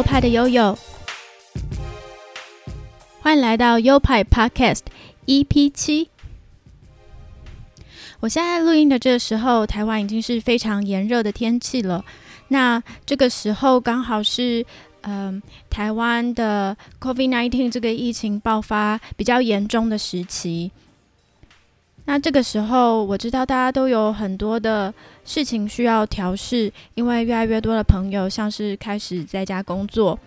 优派的悠悠，欢迎来到优派 Podcast EP 七。我现在录音的这个时候，台湾已经是非常炎热的天气了。那这个时候刚好是，嗯，台湾的 COVID-19 这个疫情爆发比较严重的时期。那这个时候，我知道大家都有很多的事情需要调试，因为越来越多的朋友像是开始在家工作，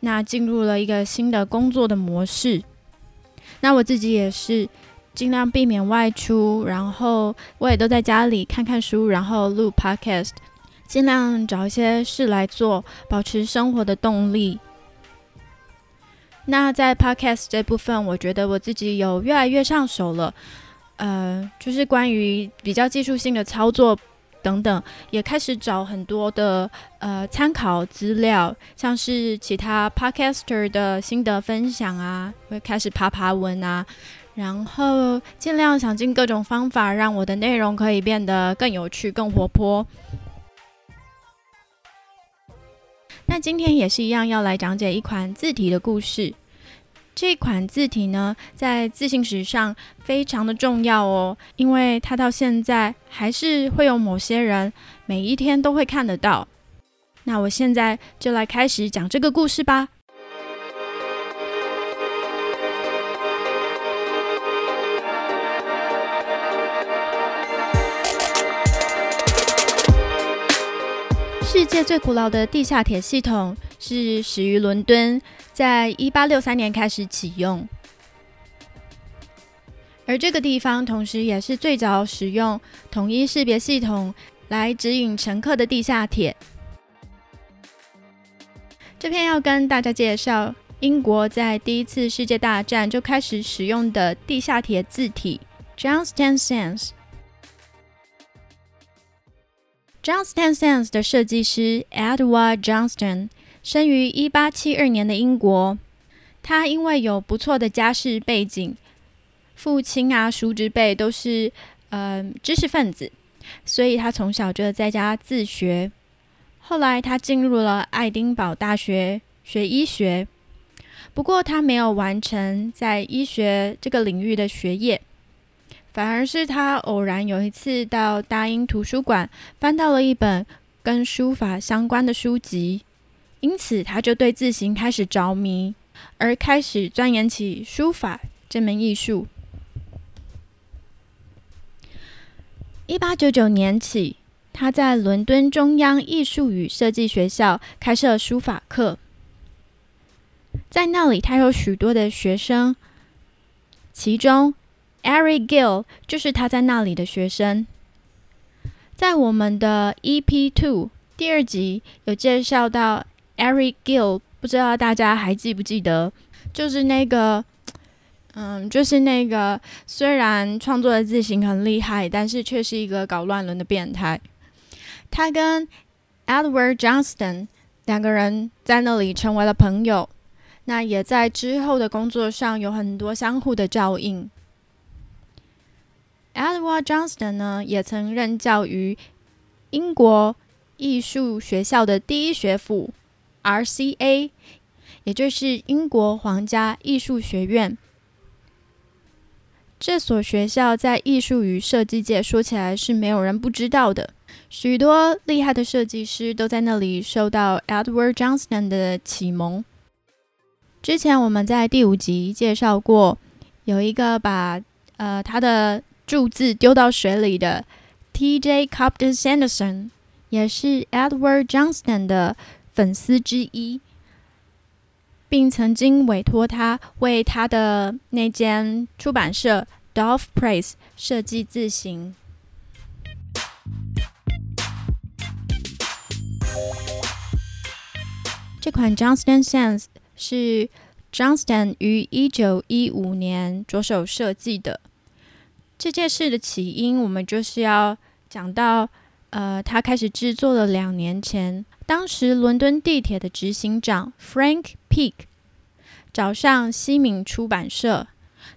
那进入了一个新的工作的模式。那我自己也是尽量避免外出，然后我也都在家里看看书，然后录 podcast，尽量找一些事来做，保持生活的动力。那在 podcast 这部分，我觉得我自己有越来越上手了。呃，就是关于比较技术性的操作等等，也开始找很多的呃参考资料，像是其他 podcaster 的心得分享啊，会开始爬爬文啊，然后尽量想尽各种方法，让我的内容可以变得更有趣、更活泼。那今天也是一样，要来讲解一款字体的故事。这款字体呢，在字信史上非常的重要哦，因为它到现在还是会有某些人每一天都会看得到。那我现在就来开始讲这个故事吧。界最古老的地下铁系统是始于伦敦。在一八六三年开始启用，而这个地方同时也是最早使用统一识别系统来指引乘客的地下铁。这篇要跟大家介绍英国在第一次世界大战就开始使用的地下铁字体 Johnston Sans。Johnston Sands 的设计师 Edward Johnston。生于一八七二年的英国，他因为有不错的家世背景，父亲啊、叔侄辈都是呃知识分子，所以他从小就在家自学。后来他进入了爱丁堡大学学医学，不过他没有完成在医学这个领域的学业，反而是他偶然有一次到大英图书馆，翻到了一本跟书法相关的书籍。因此，他就对字形开始着迷，而开始钻研起书法这门艺术。一八九九年起，他在伦敦中央艺术与设计学校开设书法课，在那里，他有许多的学生，其中 Eric Gill 就是他在那里的学生。在我们的 EP Two 第二集有介绍到。Eric Gill，不知道大家还记不记得？就是那个，嗯，就是那个，虽然创作的字形很厉害，但是却是一个搞乱伦的变态。他跟 Edward Johnston 两个人在那里成为了朋友，那也在之后的工作上有很多相互的照应。Edward Johnston 呢，也曾任教于英国艺术学校的第一学府。RCA，也就是英国皇家艺术学院。这所学校在艺术与设计界说起来是没有人不知道的，许多厉害的设计师都在那里受到 Edward Johnston 的启蒙。之前我们在第五集介绍过，有一个把呃他的注字丢到水里的 T.J. Copton Sanderson，也是 Edward Johnston 的。粉丝之一，并曾经委托他为他的那间出版社 Dove Press 设计字型。这款 Johnston Sans 是 Johnston 于一九一五年着手设计的。这件事的起因，我们就是要讲到，呃，他开始制作了两年前。当时伦敦地铁的执行长 Frank Peak 找上西敏出版社，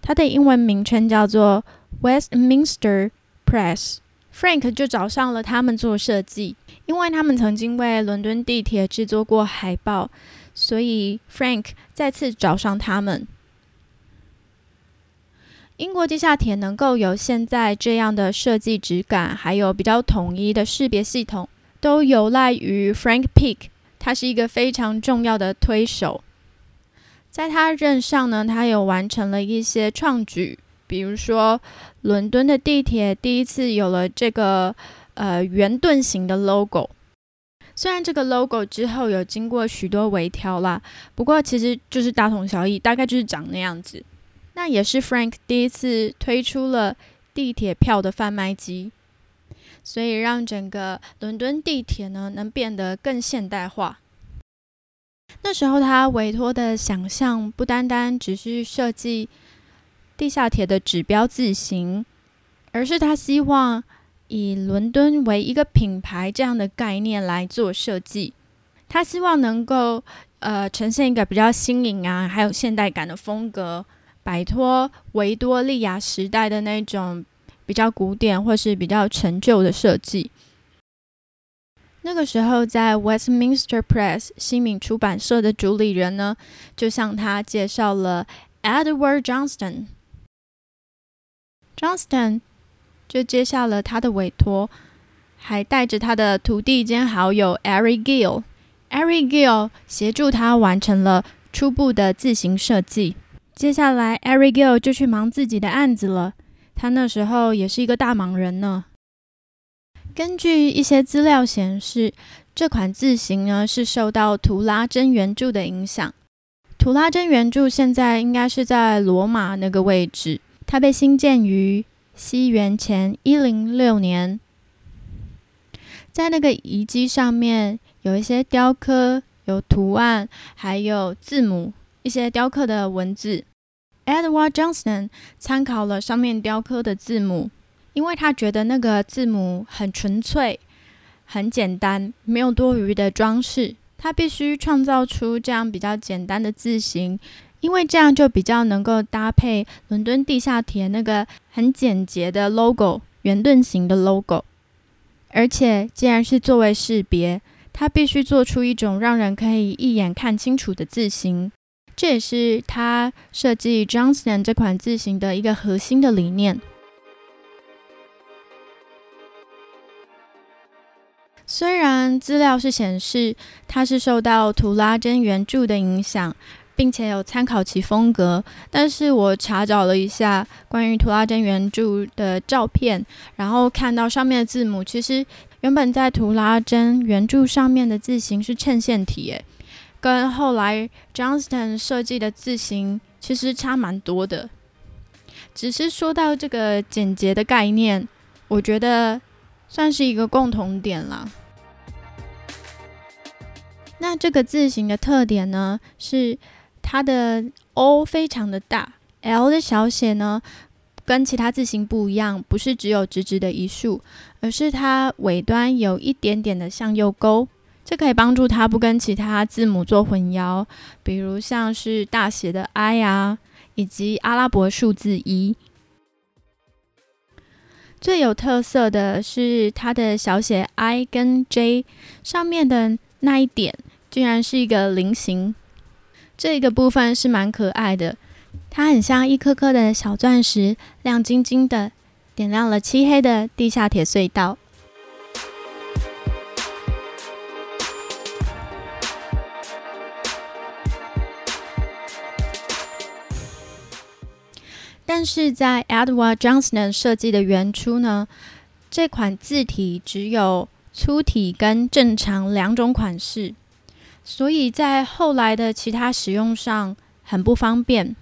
他的英文名称叫做 Westminster Press，Frank 就找上了他们做设计，因为他们曾经为伦敦地铁制作过海报，所以 Frank 再次找上他们。英国地下铁能够有现在这样的设计质感，还有比较统一的识别系统，都有赖于 Frank Peak，他是一个非常重要的推手。在他任上呢，他有完成了一些创举，比如说伦敦的地铁第一次有了这个呃圆盾形的 logo。虽然这个 logo 之后有经过许多微调啦，不过其实就是大同小异，大概就是长那样子。那也是 Frank 第一次推出了地铁票的贩卖机，所以让整个伦敦地铁呢能变得更现代化。那时候他委托的想象不单单只是设计地下铁的指标字形，而是他希望以伦敦为一个品牌这样的概念来做设计。他希望能够呃呈现一个比较新颖啊，还有现代感的风格。摆脱维多利亚时代的那种比较古典或是比较陈旧的设计。那个时候，在 Westminster Press 新敏出版社的主理人呢，就向他介绍了 Edward Johnston。Johnston 就接下了他的委托，还带着他的徒弟兼好友 Eric Gill，Eric Gill 协助他完成了初步的字形设计。接下来，Ari Gill 就去忙自己的案子了。他那时候也是一个大忙人呢。根据一些资料显示，这款字型呢是受到图拉真原著的影响。图拉真原著现在应该是在罗马那个位置，它被兴建于西元前一零六年。在那个遗迹上面有一些雕刻、有图案，还有字母，一些雕刻的文字。Edward Johnson 参考了上面雕刻的字母，因为他觉得那个字母很纯粹、很简单，没有多余的装饰。他必须创造出这样比较简单的字形，因为这样就比较能够搭配伦敦地下铁那个很简洁的 logo—— 圆盾形的 logo。而且，既然是作为识别，他必须做出一种让人可以一眼看清楚的字形。这也是他设计 Johnston 这款字型的一个核心的理念。虽然资料是显示他是受到图拉真原著的影响，并且有参考其风格，但是我查找了一下关于图拉真原著的照片，然后看到上面的字母，其实原本在图拉真原著上面的字形是衬线体，诶。跟后来 Johnston 设计的字形其实差蛮多的，只是说到这个简洁的概念，我觉得算是一个共同点了。那这个字形的特点呢，是它的 O 非常的大，L 的小写呢跟其他字形不一样，不是只有直直的一竖，而是它尾端有一点点的向右勾。这可以帮助它不跟其他字母做混淆，比如像是大写的 I 啊，以及阿拉伯数字一。最有特色的是它的小写 i 跟 j 上面的那一点，竟然是一个菱形。这个部分是蛮可爱的，它很像一颗颗的小钻石，亮晶晶的，点亮了漆黑的地下铁隧道。但是在 Edward Johnson 设计的原初呢，这款字体只有粗体跟正常两种款式，所以在后来的其他使用上很不方便。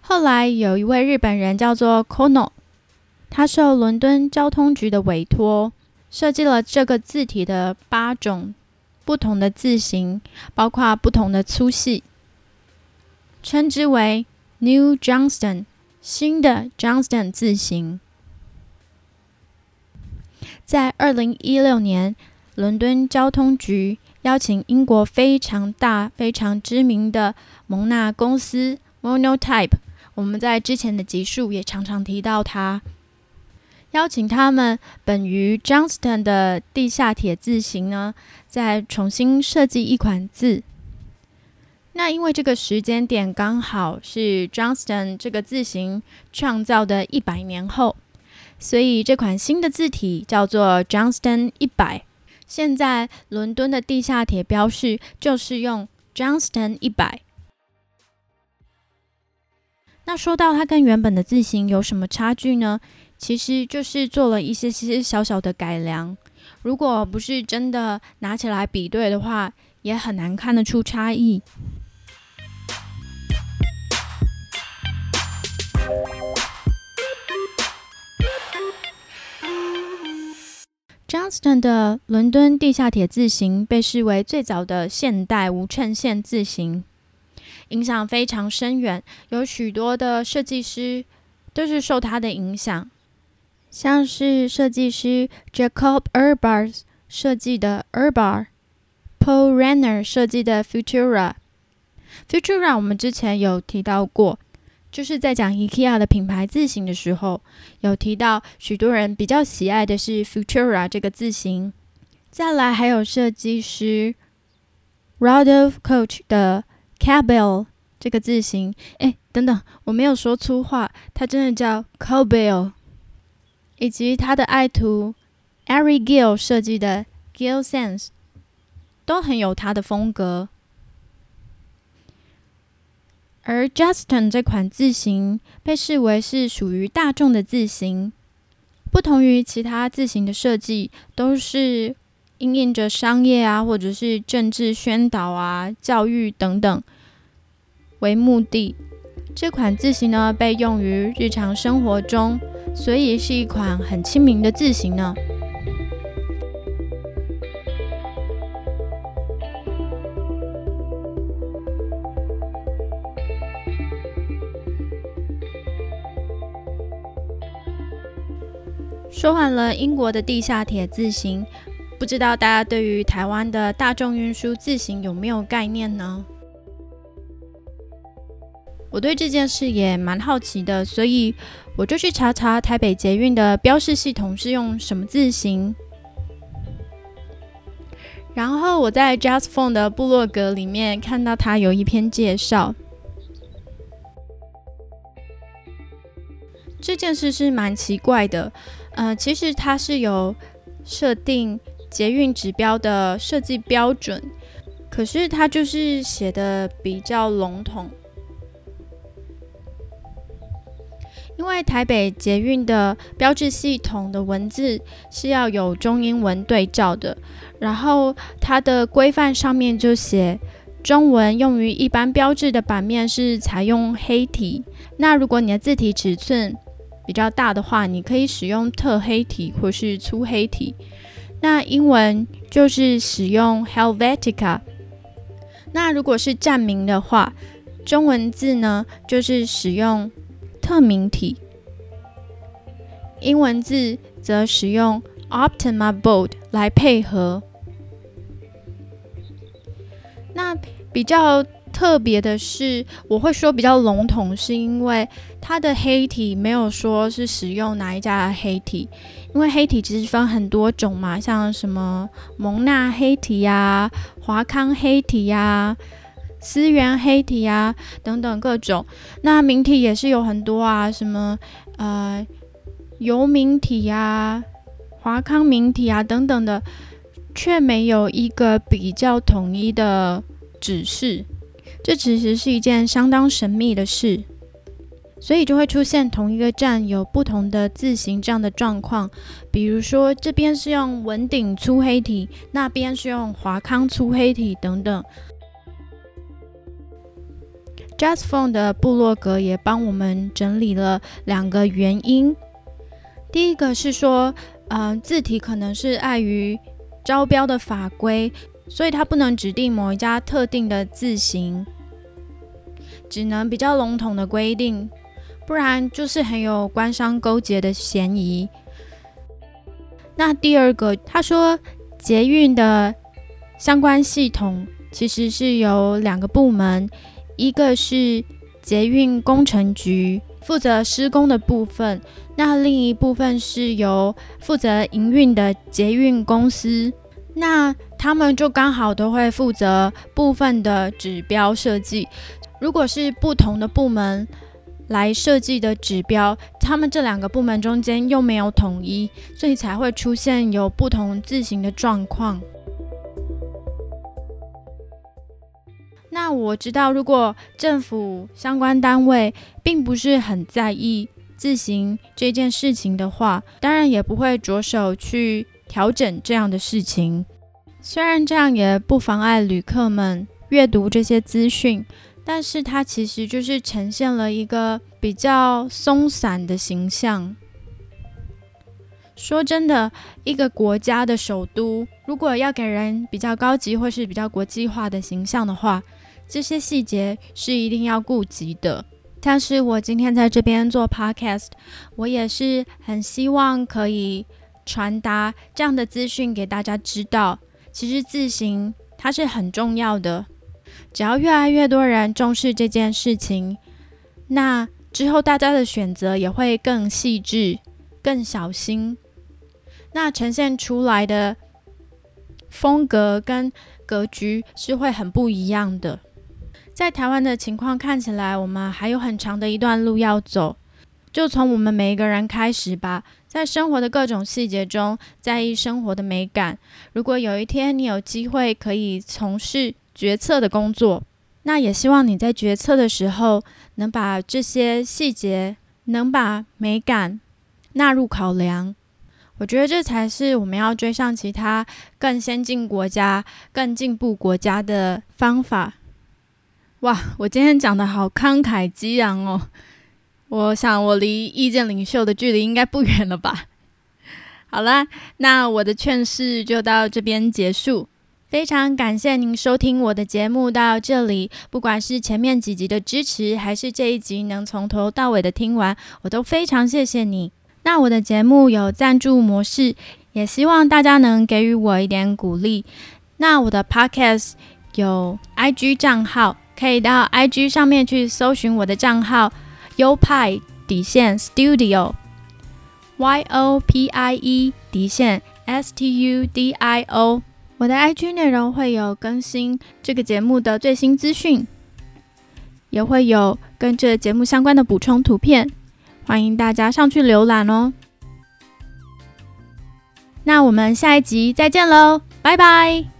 后来有一位日本人叫做 Kono，他受伦敦交通局的委托，设计了这个字体的八种不同的字形，包括不同的粗细，称之为。New Johnston，新的 Johnston 字形，在二零一六年，伦敦交通局邀请英国非常大、非常知名的蒙纳公司 Monotype，我们在之前的集数也常常提到它。邀请他们本于 Johnston 的地下铁字形呢，再重新设计一款字。那因为这个时间点刚好是 Johnston 这个字形创造的一百年后，所以这款新的字体叫做 Johnston 一百。现在伦敦的地下铁标示就是用 Johnston 一百。那说到它跟原本的字形有什么差距呢？其实就是做了一些些小小的改良。如果不是真的拿起来比对的话，也很难看得出差异。Johnston 的伦敦地下铁字形被视为最早的现代无衬线字形。影响非常深远，有许多的设计师都是受他的影响，像是设计师 Jacob Urbar 设计的 Urbar，Paul Renner 设计的 Futura。Futura 我们之前有提到过，就是在讲 IKEA 的品牌字型的时候，有提到许多人比较喜爱的是 Futura 这个字型。再来还有设计师 Rodolph Coach 的。Cabell 这个字形，哎，等等，我没有说粗话，它真的叫 Cabell，以及他的爱徒 Ari Gill 设计的 Gill Sense，都很有他的风格。而 Justin 这款字形被视为是属于大众的字形，不同于其他字形的设计，都是。应印着商业啊，或者是政治宣导啊、教育等等为目的。这款字型呢，被用于日常生活中，所以是一款很亲民的字型呢。说完了英国的地下铁字型。不知道大家对于台湾的大众运输字型有没有概念呢？我对这件事也蛮好奇的，所以我就去查查台北捷运的标示系统是用什么字型。然后我在 Just Phone 的部落格里面看到他有一篇介绍，这件事是蛮奇怪的。呃，其实它是有设定。捷运指标的设计标准，可是它就是写的比较笼统，因为台北捷运的标志系统的文字是要有中英文对照的，然后它的规范上面就写中文用于一般标志的版面是采用黑体，那如果你的字体尺寸比较大的话，你可以使用特黑体或是粗黑体。那英文就是使用 Helvetica。那如果是站名的话，中文字呢就是使用特明体，英文字则使用 Optima Bold 来配合。那比较。特别的是，我会说比较笼统，是因为它的黑体没有说是使用哪一家的黑体，因为黑体其实分很多种嘛，像什么蒙纳黑体呀、华康黑体呀、思源黑体呀等等各种。那名体也是有很多啊，什么呃游名体呀、华康名体啊等等的，却没有一个比较统一的指示。这其实是一件相当神秘的事，所以就会出现同一个站有不同的字形这样的状况。比如说，这边是用文鼎粗黑体，那边是用华康粗黑体等等。Just Phone 的部落格也帮我们整理了两个原因。第一个是说，嗯，字体可能是碍于招标的法规，所以它不能指定某一家特定的字形。只能比较笼统的规定，不然就是很有官商勾结的嫌疑。那第二个，他说捷运的相关系统其实是由两个部门，一个是捷运工程局负责施工的部分，那另一部分是由负责营运的捷运公司，那他们就刚好都会负责部分的指标设计。如果是不同的部门来设计的指标，他们这两个部门中间又没有统一，所以才会出现有不同字形的状况。那我知道，如果政府相关单位并不是很在意。自行这件事情的话，当然也不会着手去调整这样的事情。虽然这样也不妨碍旅客们阅读这些资讯，但是它其实就是呈现了一个比较松散的形象。说真的，一个国家的首都，如果要给人比较高级或是比较国际化的形象的话，这些细节是一定要顾及的。像是我今天在这边做 podcast，我也是很希望可以传达这样的资讯给大家知道。其实自行它是很重要的，只要越来越多人重视这件事情，那之后大家的选择也会更细致、更小心，那呈现出来的风格跟格局是会很不一样的。在台湾的情况看起来，我们还有很长的一段路要走。就从我们每一个人开始吧，在生活的各种细节中，在意生活的美感。如果有一天你有机会可以从事决策的工作，那也希望你在决策的时候能把这些细节，能把美感纳入考量。我觉得这才是我们要追上其他更先进国家、更进步国家的方法。哇，我今天讲的好慷慨激昂哦！我想我离意见领袖的距离应该不远了吧？好啦，那我的劝世就到这边结束。非常感谢您收听我的节目到这里，不管是前面几集的支持，还是这一集能从头到尾的听完，我都非常谢谢你。那我的节目有赞助模式，也希望大家能给予我一点鼓励。那我的 Podcast 有 IG 账号。可以到 IG 上面去搜寻我的账号 U 派底线 Studio，Y O P I E 底线 S T U D I O。我的 IG 内容会有更新这个节目的最新资讯，也会有跟这节目相关的补充图片，欢迎大家上去浏览哦。那我们下一集再见喽，拜拜。